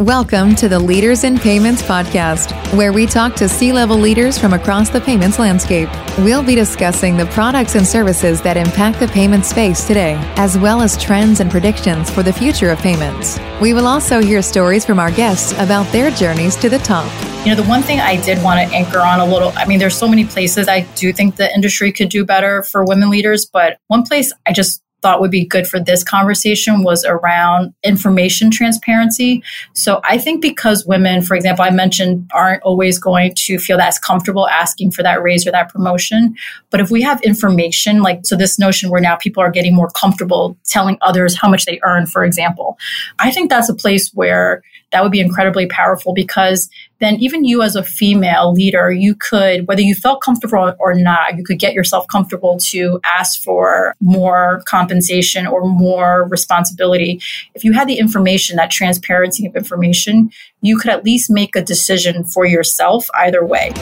Welcome to the Leaders in Payments podcast, where we talk to C level leaders from across the payments landscape. We'll be discussing the products and services that impact the payment space today, as well as trends and predictions for the future of payments. We will also hear stories from our guests about their journeys to the top. You know, the one thing I did want to anchor on a little, I mean, there's so many places I do think the industry could do better for women leaders, but one place I just thought would be good for this conversation was around information transparency. So I think because women, for example, I mentioned aren't always going to feel as comfortable asking for that raise or that promotion. But if we have information, like, so this notion where now people are getting more comfortable telling others how much they earn, for example, I think that's a place where that would be incredibly powerful because then even you as a female leader, you could, whether you felt comfortable or not, you could get yourself comfortable to ask for more compensation or more responsibility. If you had the information, that transparency of information, you could at least make a decision for yourself either way.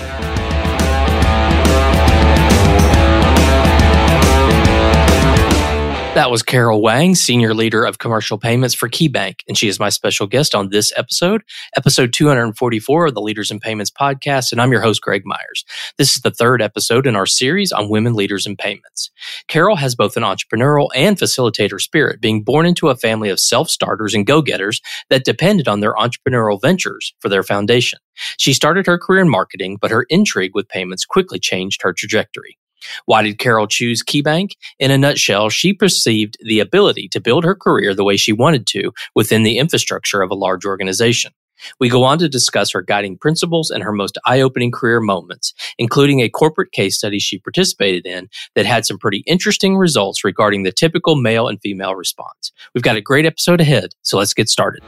That was Carol Wang, Senior Leader of Commercial Payments for KeyBank, and she is my special guest on this episode, episode 244 of the Leaders in Payments podcast, and I'm your host, Greg Myers. This is the third episode in our series on women leaders in payments. Carol has both an entrepreneurial and facilitator spirit, being born into a family of self-starters and go-getters that depended on their entrepreneurial ventures for their foundation. She started her career in marketing, but her intrigue with payments quickly changed her trajectory. Why did Carol choose KeyBank? In a nutshell, she perceived the ability to build her career the way she wanted to within the infrastructure of a large organization. We go on to discuss her guiding principles and her most eye opening career moments, including a corporate case study she participated in that had some pretty interesting results regarding the typical male and female response. We've got a great episode ahead, so let's get started.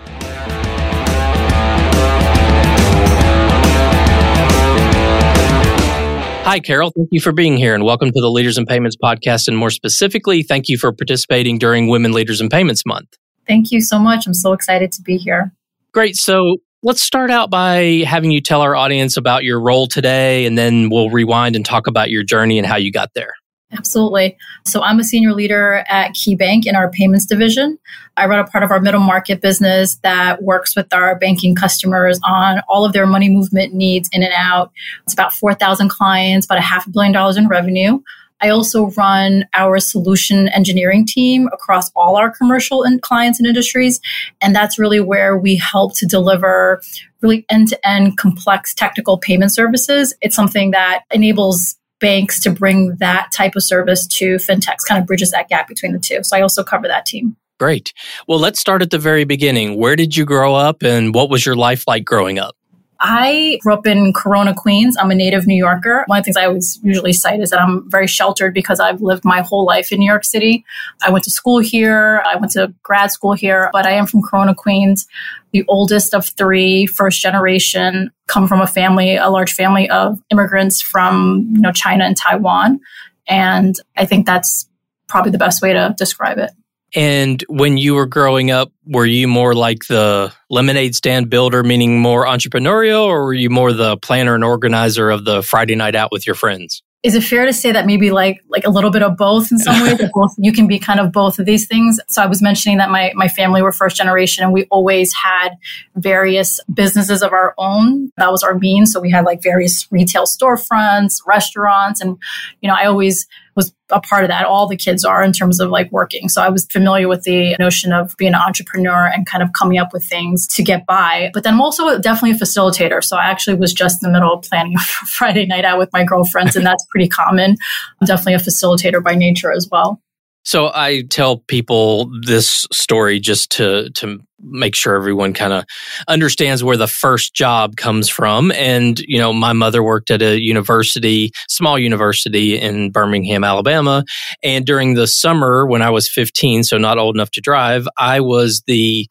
Hi, Carol. Thank you for being here and welcome to the Leaders in Payments podcast. And more specifically, thank you for participating during Women Leaders in Payments Month. Thank you so much. I'm so excited to be here. Great. So let's start out by having you tell our audience about your role today, and then we'll rewind and talk about your journey and how you got there. Absolutely. So I'm a senior leader at KeyBank in our payments division. I run a part of our middle market business that works with our banking customers on all of their money movement needs in and out. It's about 4,000 clients, about a half a billion dollars in revenue. I also run our solution engineering team across all our commercial and clients and industries. And that's really where we help to deliver really end to end complex technical payment services. It's something that enables banks to bring that type of service to fintechs, kind of bridges that gap between the two. So I also cover that team. Great. Well, let's start at the very beginning. Where did you grow up and what was your life like growing up? I grew up in Corona, Queens. I'm a native New Yorker. One of the things I always usually cite is that I'm very sheltered because I've lived my whole life in New York City. I went to school here. I went to grad school here, but I am from Corona, Queens, the oldest of three, first generation, come from a family, a large family of immigrants from, you know, China and Taiwan. And I think that's probably the best way to describe it. And when you were growing up, were you more like the lemonade stand builder, meaning more entrepreneurial, or were you more the planner and organizer of the Friday night out with your friends? Is it fair to say that maybe like like a little bit of both in some ways? both you can be kind of both of these things. So I was mentioning that my my family were first generation, and we always had various businesses of our own. That was our means. So we had like various retail storefronts, restaurants, and you know I always was a part of that. All the kids are in terms of like working. So I was familiar with the notion of being an entrepreneur and kind of coming up with things to get by. But then I'm also definitely a facilitator. So I actually was just in the middle of planning a Friday night out with my girlfriends, and that's pretty common. I'm definitely a facilitator by nature as well. So I tell people this story just to to make sure everyone kind of understands where the first job comes from. And you know, my mother worked at a university, small university in Birmingham, Alabama, and during the summer when I was 15, so not old enough to drive, I was the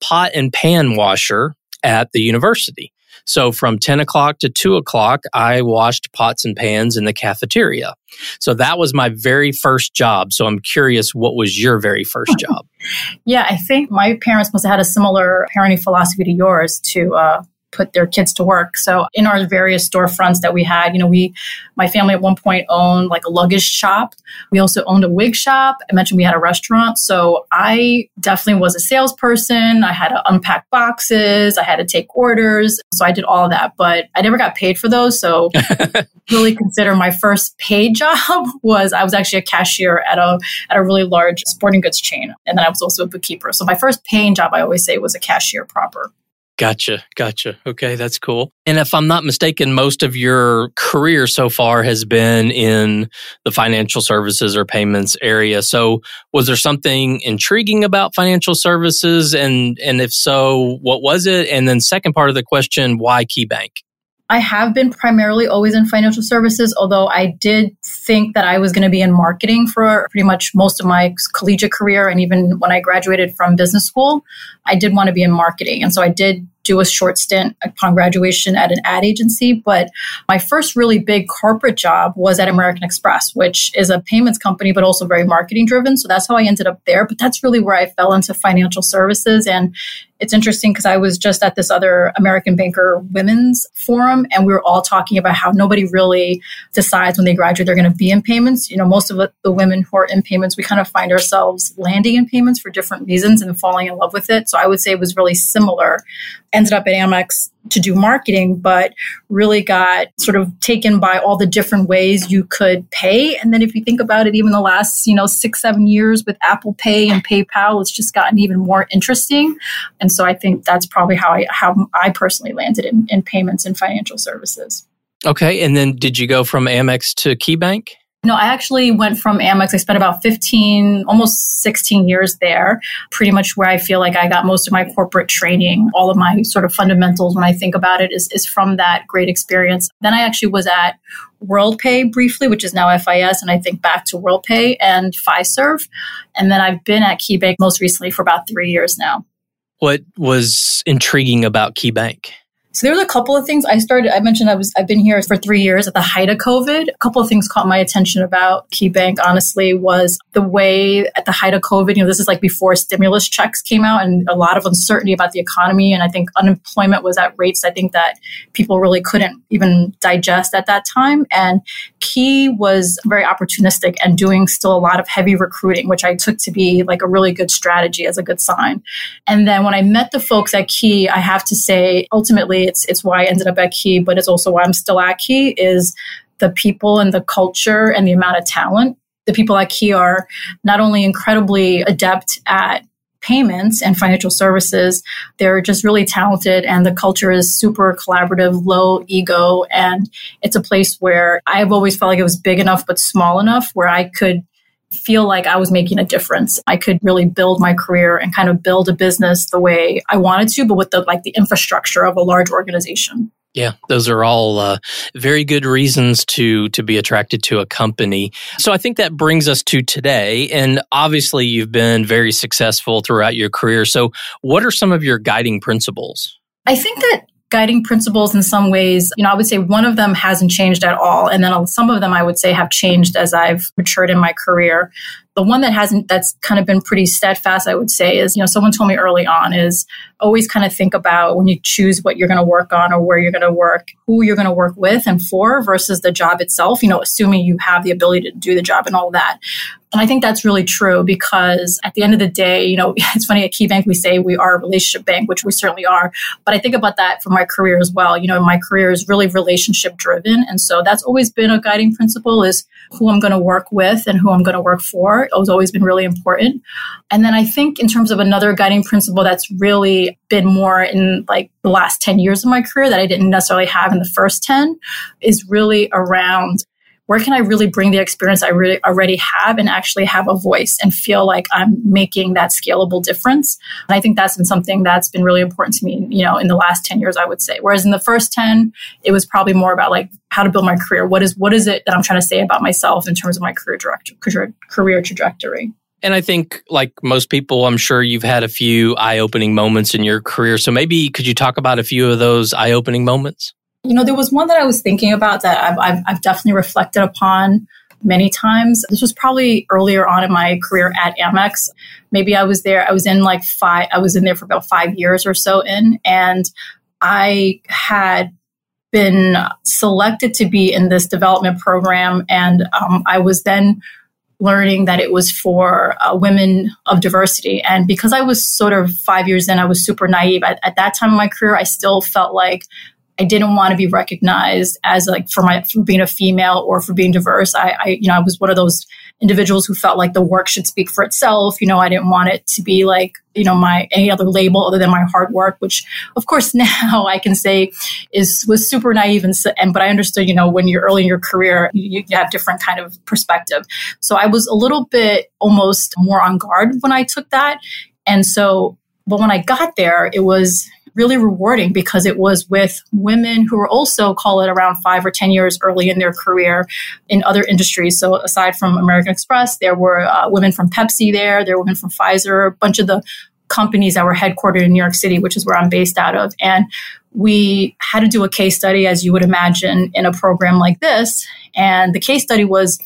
pot and pan washer at the university. So from 10 o'clock to 2 o'clock, I washed pots and pans in the cafeteria. So that was my very first job. So I'm curious, what was your very first job? yeah, I think my parents must have had a similar parenting philosophy to yours to, uh, put their kids to work. So in our various storefronts that we had, you know, we, my family at one point owned like a luggage shop. We also owned a wig shop. I mentioned we had a restaurant. So I definitely was a salesperson. I had to unpack boxes. I had to take orders. So I did all of that, but I never got paid for those. So really consider my first paid job was I was actually a cashier at a, at a really large sporting goods chain. And then I was also a bookkeeper. So my first paying job, I always say was a cashier proper. Gotcha. Gotcha. Okay. That's cool. And if I'm not mistaken, most of your career so far has been in the financial services or payments area. So was there something intriguing about financial services? And, and if so, what was it? And then second part of the question, why KeyBank? I have been primarily always in financial services, although I did think that I was going to be in marketing for pretty much most of my collegiate career. And even when I graduated from business school, I did want to be in marketing. And so I did do a short stint upon graduation at an ad agency. But my first really big corporate job was at American Express, which is a payments company, but also very marketing driven. So that's how I ended up there. But that's really where I fell into financial services. And it's interesting because I was just at this other American Banker Women's Forum, and we were all talking about how nobody really decides when they graduate they're going to be in payments. You know, most of the women who are in payments, we kind of find ourselves landing in payments for different reasons and falling in love with it. So I would say it was really similar ended up at Amex to do marketing, but really got sort of taken by all the different ways you could pay. And then if you think about it, even the last, you know, six, seven years with Apple Pay and PayPal, it's just gotten even more interesting. And so I think that's probably how I how I personally landed in, in payments and financial services. Okay. And then did you go from Amex to KeyBank? No, I actually went from Amex. I spent about 15, almost 16 years there, pretty much where I feel like I got most of my corporate training. All of my sort of fundamentals, when I think about it, is, is from that great experience. Then I actually was at WorldPay briefly, which is now FIS, and I think back to WorldPay and Fiserv. And then I've been at KeyBank most recently for about three years now. What was intriguing about KeyBank? So there was a couple of things I started. I mentioned I was I've been here for three years at the height of COVID. A couple of things caught my attention about KeyBank. Honestly, was the way at the height of COVID. You know, this is like before stimulus checks came out, and a lot of uncertainty about the economy. And I think unemployment was at rates I think that people really couldn't even digest at that time. And Key was very opportunistic and doing still a lot of heavy recruiting, which I took to be like a really good strategy as a good sign. And then when I met the folks at Key, I have to say, ultimately it's it's why I ended up at Key, but it's also why I'm still at Key is the people and the culture and the amount of talent. The people at Key are not only incredibly adept at payments and financial services, they're just really talented and the culture is super collaborative, low ego. And it's a place where I've always felt like it was big enough but small enough where I could feel like I was making a difference. I could really build my career and kind of build a business the way I wanted to, but with the like the infrastructure of a large organization. Yeah, those are all uh, very good reasons to to be attracted to a company. So I think that brings us to today, and obviously you've been very successful throughout your career. So, what are some of your guiding principles? I think that guiding principles in some ways, you know, I would say one of them hasn't changed at all. And then some of them I would say have changed as I've matured in my career. The one that hasn't, that's kind of been pretty steadfast, I would say, is, you know, someone told me early on is always kind of think about when you choose what you're going to work on or where you're going to work, who you're going to work with and for versus the job itself, you know, assuming you have the ability to do the job and all that. And I think that's really true because at the end of the day, you know, it's funny at KeyBank we say we are a relationship bank, which we certainly are. But I think about that for my career as well. You know, my career is really relationship driven. And so that's always been a guiding principle is who I'm going to work with and who I'm going to work for. It has always been really important. And then I think in terms of another guiding principle that's really been more in like the last 10 years of my career that I didn't necessarily have in the first 10 is really around where can I really bring the experience I really already have and actually have a voice and feel like I'm making that scalable difference? And I think that's been something that's been really important to me, you know, in the last 10 years, I would say. Whereas in the first 10, it was probably more about like how to build my career. What is, what is it that I'm trying to say about myself in terms of my career, career trajectory? And I think, like most people, I'm sure you've had a few eye opening moments in your career. So maybe could you talk about a few of those eye opening moments? You know, there was one that I was thinking about that I've, I've, I've definitely reflected upon many times. This was probably earlier on in my career at Amex. Maybe I was there, I was in like five, I was in there for about five years or so in. And I had been selected to be in this development program, and um, I was then learning that it was for uh, women of diversity. And because I was sort of five years in, I was super naive. At, at that time in my career, I still felt like I didn't want to be recognized as like for my for being a female or for being diverse. I, I, you know I was one of those individuals who felt like the work should speak for itself. You know, I didn't want it to be like you know my any other label other than my hard work, which of course now I can say is was super naive and and but I understood you know when you're early in your career you, you have different kind of perspective. So I was a little bit almost more on guard when I took that, and so but when I got there, it was really rewarding because it was with women who were also, call it around five or 10 years early in their career in other industries. So aside from American Express, there were uh, women from Pepsi there, there were women from Pfizer, a bunch of the companies that were headquartered in New York City, which is where I'm based out of. And we had to do a case study, as you would imagine, in a program like this. And the case study was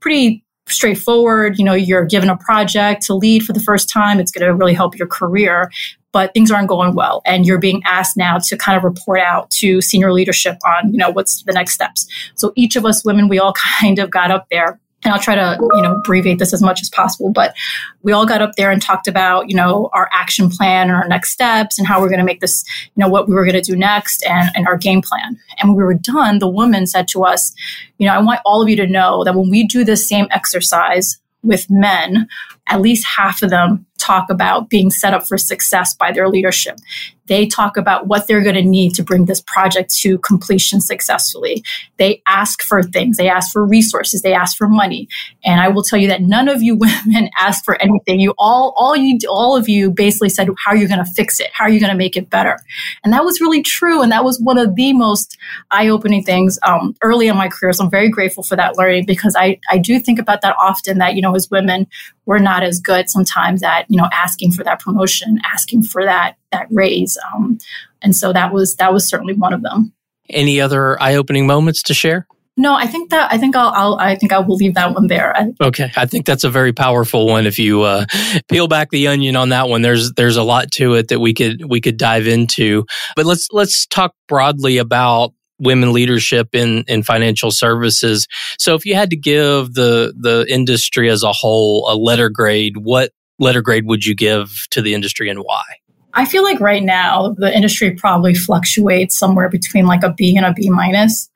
pretty straightforward. You know, you're given a project to lead for the first time. It's going to really help your career but things aren't going well and you're being asked now to kind of report out to senior leadership on you know what's the next steps so each of us women we all kind of got up there and I'll try to, you know, abbreviate this as much as possible. But we all got up there and talked about, you know, our action plan and our next steps and how we're going to make this, you know, what we were going to do next and, and our game plan. And when we were done, the woman said to us, you know, I want all of you to know that when we do this same exercise with men, at least half of them talk about being set up for success by their leadership. They talk about what they're going to need to bring this project to completion successfully. They ask for things. They ask for resources. They ask for money. And I will tell you that none of you women asked for anything. You all, all you, all of you basically said, how are you going to fix it? How are you going to make it better? And that was really true. And that was one of the most eye-opening things um, early in my career. So I'm very grateful for that learning because I, I do think about that often that, you know, as women, we're not as good sometimes at you know asking for that promotion asking for that that raise um, and so that was that was certainly one of them any other eye-opening moments to share no, I think that I think I'll, I'll, i think I will leave that one there. Okay, I think that's a very powerful one. If you uh, peel back the onion on that one, there's there's a lot to it that we could we could dive into. But let's let's talk broadly about women leadership in in financial services. So if you had to give the the industry as a whole a letter grade, what letter grade would you give to the industry and why? I feel like right now the industry probably fluctuates somewhere between like a B and a B minus.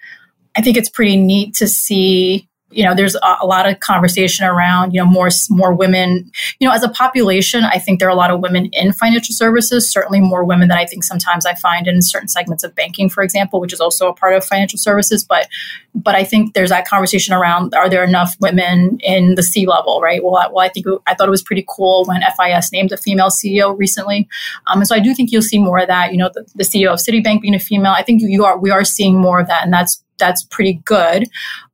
I think it's pretty neat to see you know there's a, lot of conversation around you know more more women you know as a population i think there are a lot of women in financial services certainly more women than i think sometimes i find in certain segments of banking for example which is also a part of financial services but but i think there's that conversation around are there enough women in the c level right? Well I, well i think i thought it was pretty cool when fis named a female ceo recently. Um, and so i do think you'll see more of that you know the, the ceo of citibank being a female. I think you, you are we are seeing more of that and that's that's pretty good.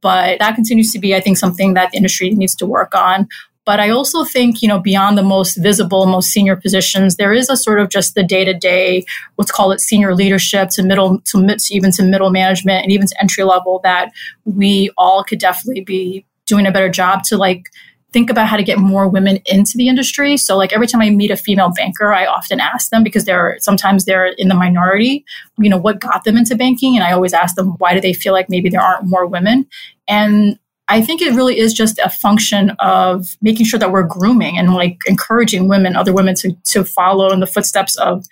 But that continues to be, I think, something that the industry needs to work on. But I also think, you know, beyond the most visible, most senior positions, there is a sort of just the day to day, let's call it senior leadership to middle, to mid, even to middle management and even to entry level that we all could definitely be doing a better job to like think about how to get more women into the industry. So like every time I meet a female banker, I often ask them because they're sometimes they're in the minority, you know, what got them into banking? And I always ask them why do they feel like maybe there aren't more women? And I think it really is just a function of making sure that we're grooming and like encouraging women, other women to to follow in the footsteps of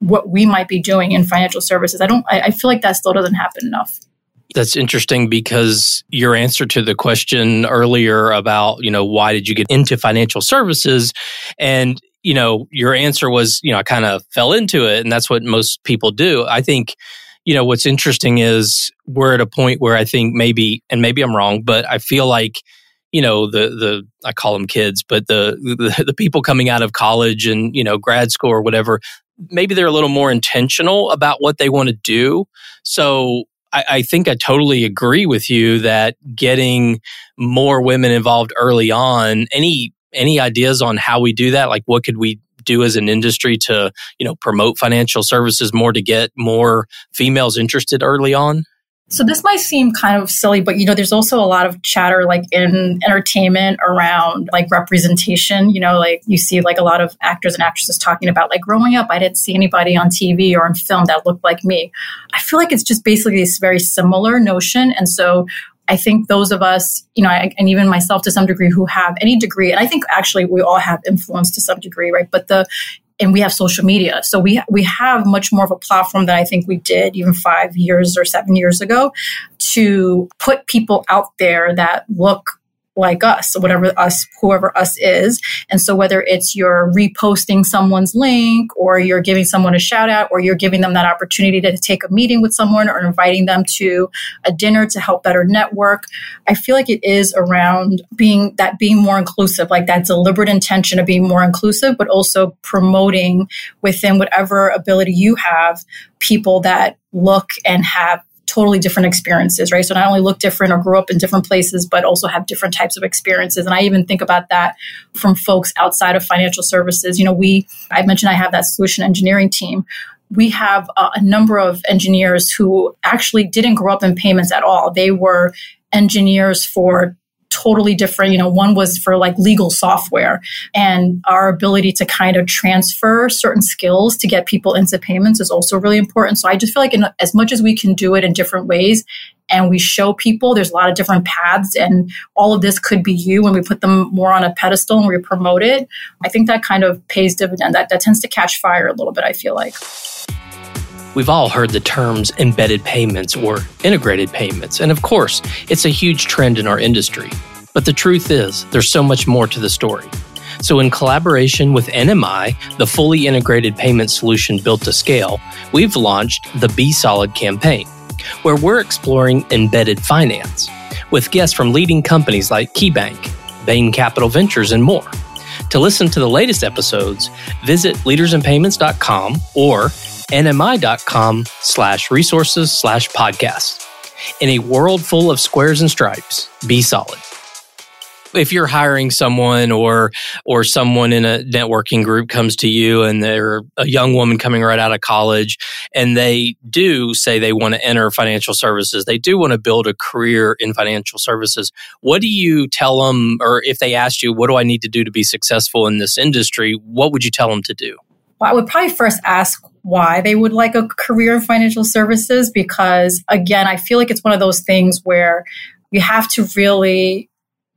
what we might be doing in financial services. I don't I, I feel like that still doesn't happen enough. That's interesting because your answer to the question earlier about, you know, why did you get into financial services? And, you know, your answer was, you know, I kind of fell into it. And that's what most people do. I think, you know, what's interesting is we're at a point where I think maybe, and maybe I'm wrong, but I feel like, you know, the, the, I call them kids, but the, the, the people coming out of college and, you know, grad school or whatever, maybe they're a little more intentional about what they want to do. So I, I think I totally agree with you that getting more women involved early on, any any ideas on how we do that? Like what could we do as an industry to, you know, promote financial services more to get more females interested early on? So this might seem kind of silly, but you know, there's also a lot of chatter like in entertainment around like representation. You know, like you see like a lot of actors and actresses talking about like growing up, I didn't see anybody on TV or in film that looked like me. I feel like it's just basically this very similar notion. And so I think those of us, you know, and even myself to some degree who have any degree, and I think actually we all have influence to some degree, right? But the and we have social media. So we we have much more of a platform than I think we did even five years or seven years ago to put people out there that look like us, whatever us, whoever us is. And so whether it's you're reposting someone's link or you're giving someone a shout out or you're giving them that opportunity to take a meeting with someone or inviting them to a dinner to help better network, I feel like it is around being that being more inclusive, like that deliberate intention of being more inclusive, but also promoting within whatever ability you have people that look and have totally different experiences, right? So not only look different or grow up in different places, but also have different types of experiences. And I even think about that from folks outside of financial services. You know, we, I mentioned I have that solution engineering team we have a, a, number of engineers who actually didn't grow up in payments at all. They were engineers for totally different. You know, one was for like legal software and our ability to kind of transfer certain skills to get people into payments is also really important. So I just feel like in, as much as we can do it in different ways and we show people there's a lot of different paths and all of this could be you when we put them more on a pedestal and we promote it, I think that kind of pays dividend. That, that tends to catch fire a little bit, I feel like. We've all heard the terms embedded payments or integrated payments, and of course, it's a huge trend in our industry. But the truth is, there's so much more to the story. So, in collaboration with NMI, the fully integrated payment solution built to scale, we've launched the Be Solid campaign, where we're exploring embedded finance with guests from leading companies like KeyBank, Bain Capital Ventures, and more. To listen to the latest episodes, visit leadersinpayments.com or nmi.com slash resources slash podcast. In a world full of squares and stripes, be solid. If you're hiring someone or or someone in a networking group comes to you and they're a young woman coming right out of college and they do say they want to enter financial services, they do want to build a career in financial services. What do you tell them or if they asked you what do I need to do to be successful in this industry, what would you tell them to do? Well, I would probably first ask why they would like a career in financial services because, again, I feel like it's one of those things where you have to really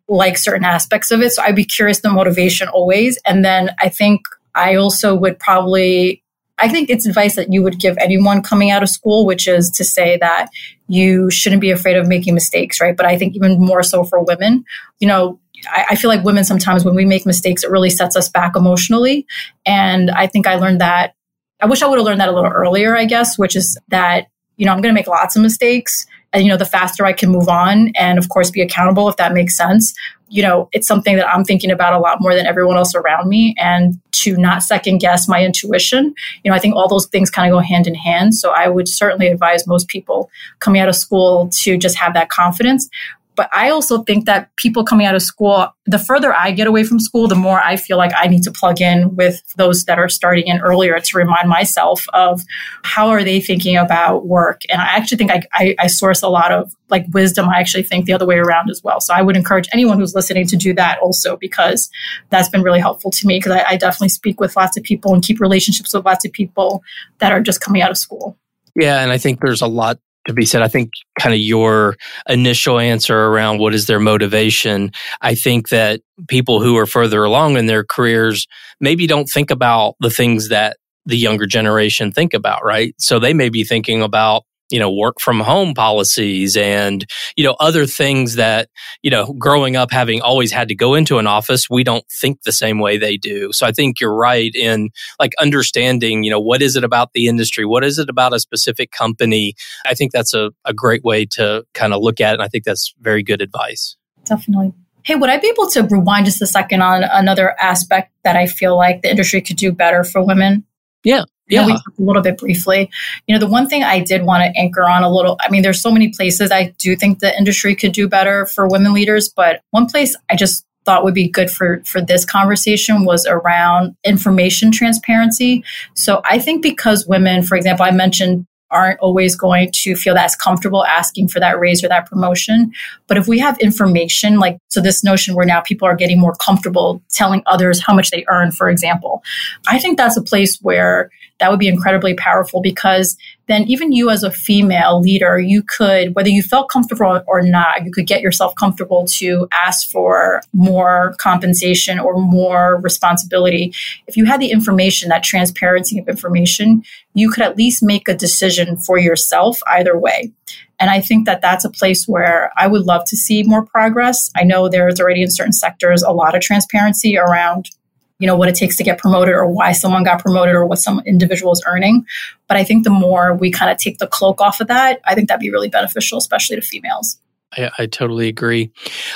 like certain aspects of it. So I'd be curious the motivation always. And then I think I also would probably, I think it's advice that you would give anyone coming out of school, which is to say that you shouldn't be afraid of making mistakes, right? But I think even more so for women, you know, I, feel like women sometimes when we make mistakes, it really sets us back emotionally. And I think I learned that I wish I would have learned that a little earlier, I guess, which is that, you know, I'm going to make lots of mistakes. And, you know, the faster I can move on and, of course, be accountable if that makes sense, you know, it's something that I'm thinking about a lot more than everyone else around me. And to not second guess my intuition, you know, I think all those things kind of go hand in hand. So I would certainly advise most people coming out of school to just have that confidence. But I also think that people coming out of school, the further I get away from school, the more I feel like I need to plug in with those that are starting in earlier to remind myself of how are they thinking about work. And I actually think I, I, I source a lot of like wisdom. I actually think the other way around as well. So I would encourage anyone who's listening to do that also because that's been really helpful to me because I, I definitely speak with lots of people and keep relationships with lots of people that are just coming out of school. Yeah, and I think there's a lot to be said. I think kind of your initial answer around what is their motivation. I think that people who are further along in their careers maybe don't think about the things that the younger generation think about, right? So they may be thinking about you know work from home policies and you know other things that you know growing up having always had to go into an office we don't think the same way they do. So i think you're right in like understanding you know what is it about the industry? What is it about a specific company? I think that's a, a great way to kind of look at it and i think that's very good advice. Definitely. Hey, would I be able to rewind just a second on another aspect that I feel like the industry could do better for women? Yeah. Yeah. we talked a little bit briefly. You know, the one thing I did want to anchor on a little, I mean, there's so many places I do think the industry could do better for women leaders, but one place I just thought would be good for for this conversation was around information transparency. So I think because women, for example, I mentioned aren't always going to feel that as comfortable asking for that raise or that promotion. But if we have information, like, so this notion where now people are getting more comfortable telling others how much they earn, for example, I think that's a place where that would be incredibly powerful because then even you as a female leader, you could, whether you felt comfortable or not, you could get yourself comfortable to ask for more compensation or more responsibility. If you had the information, that transparency of information, you could at least make a decision for yourself either way. And I think that that's a place where I would love to see more progress. I know there's already in certain sectors a lot of transparency around you know what it takes to get promoted or why someone got promoted or what some individual is earning but i think the more we kind of take the cloak off of that i think that'd be really beneficial especially to females I, I, totally agree.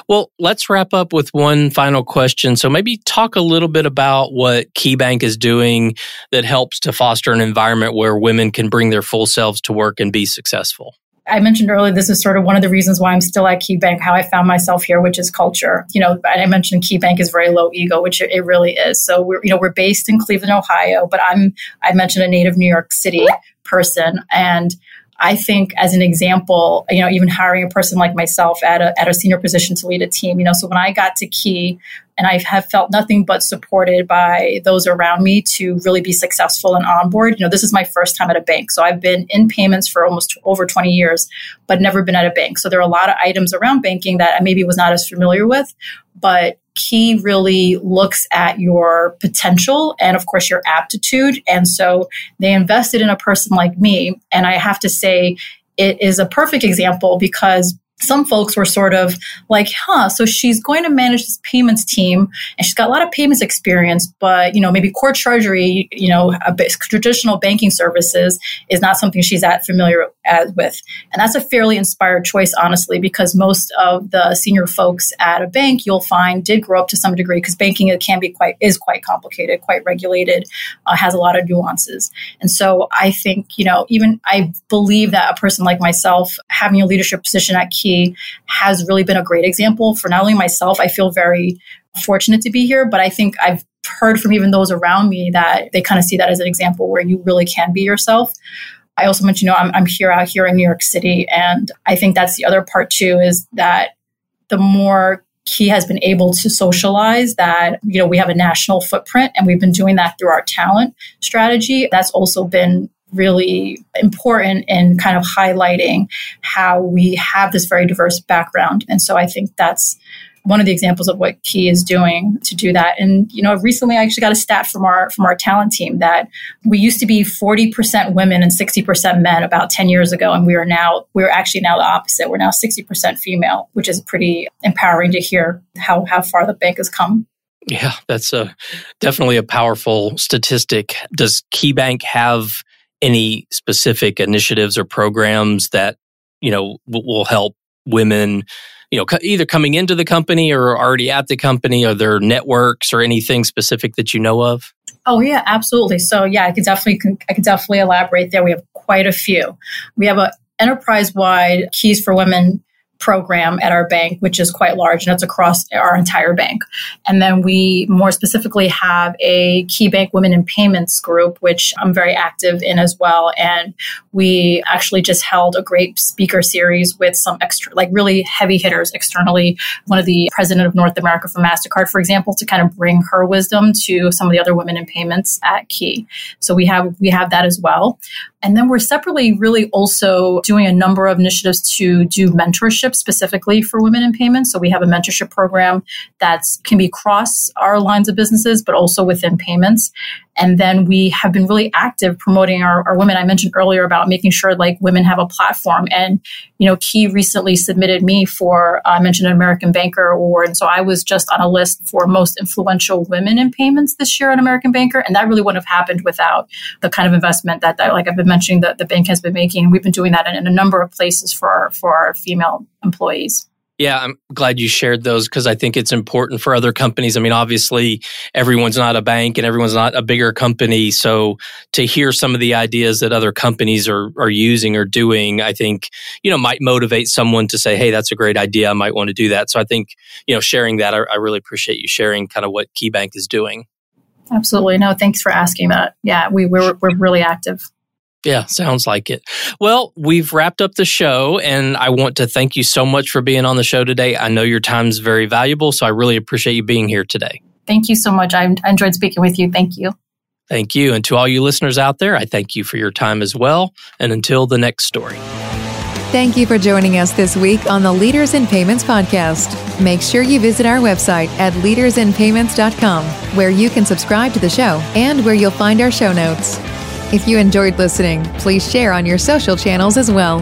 Well, let's wrap up with one final question. So, maybe talk a little bit about what KeyBank is doing that helps to foster an environment where women can bring their full selves to work and be successful. I mentioned earlier, this is sort of one of the reasons why I'm still at KeyBank, how I found myself here, which is culture. You know, I mentioned KeyBank is very low ego, which it really is. So we're, you know, we're based in Cleveland, Ohio, but I'm, I mentioned a native New York City person. And I think as an example, you know, even hiring a person like myself at a, at a senior position to lead a team, you know, so when I got to Key and I have felt nothing but supported by those around me to really be successful and onboard. You know, this is my first time at a bank. So I've been in payments for almost over 20 years, but never been at a bank. So there are a lot of items around banking that I maybe was not as familiar with, but Key really looks at your potential and, of course, your aptitude. And so they invested in a person like me. And I have to say, it is a perfect example because some folks were sort of like, huh, so she's going to manage this payments team and she's got a lot of payments experience, but, you know, maybe core treasury, you know, traditional banking services is not something she's that familiar as, with. And that's a fairly inspired choice, honestly, because most of the senior folks at a bank you'll find did grow up to some degree because banking it can be quite, is quite complicated, quite regulated, uh, has a lot of nuances. And so I think, you know, even I believe that a person like myself having a leadership position at Key has really been a great example for not only myself, I feel very fortunate to be here, but I think I've heard from even those around me that they kind of see that as an example where you really can be yourself. I also mentioned, you know, I'm, I'm here out here in New York City. And I think that's the other part too is that the more he has been able to socialize that, you know, we have a national footprint and we've been doing that through our talent strategy. That's also been really important in kind of highlighting how we have this very diverse background. And so I think that's one of the examples of what Key is doing to do that. And you know, recently I actually got a stat from our from our talent team that we used to be 40% women and 60% men about 10 years ago and we are now we're actually now the opposite. We're now 60% female, which is pretty empowering to hear how how far the bank has come. Yeah, that's a definitely a powerful statistic. Does KeyBank have any specific initiatives or programs that you know will help women you know either coming into the company or already at the company are there networks or anything specific that you know of? Oh yeah absolutely. So yeah i could definitely i could definitely elaborate there. We have quite a few. We have a enterprise wide keys for women program at our bank, which is quite large and it's across our entire bank. And then we more specifically have a KeyBank Women in Payments group, which I'm very active in as well. And we actually just held a great speaker series with some extra, like really heavy hitters externally. One of the president of North America for MasterCard, for example, to kind of bring her wisdom to some of the other women in payments at Key. So we have, we have that as well. And then we're separately really also doing a number of initiatives to do mentorship specifically for women in payments. So we have a mentorship program that can be across our lines of businesses, but also within payments. And then we have been really active promoting our, our women. I mentioned earlier about making sure like women have a platform. And, you know, Key recently submitted me for, uh, I mentioned an American Banker Award. And so I was just on a list for most influential women in payments this year on American Banker. And that really wouldn't have happened without the kind of investment that, that like I've been mentioning that the bank has been making. We've been doing that in, in a number of places for our, for our female employees. Yeah, I'm glad you shared those because I think it's important for other companies. I mean, obviously, everyone's not a bank and everyone's not a bigger company. So to hear some of the ideas that other companies are, are using or doing, I think, you know, might motivate someone to say, hey, that's a great idea. I might want to do that. So I think, you know, sharing that, I, I really appreciate you sharing kind of what KeyBank is doing. Absolutely. No, thanks for asking that. Yeah, we, we're, we're really active. Yeah, sounds like it. Well, we've wrapped up the show, and I want to thank you so much for being on the show today. I know your time is very valuable, so I really appreciate you being here today. Thank you so much. I enjoyed speaking with you. Thank you. Thank you. And to all you listeners out there, I thank you for your time as well. And until the next story. Thank you for joining us this week on the Leaders in Payments podcast. Make sure you visit our website at leadersinpayments.com, where you can subscribe to the show and where you'll find our show notes. If you enjoyed listening, please share on your social channels as well.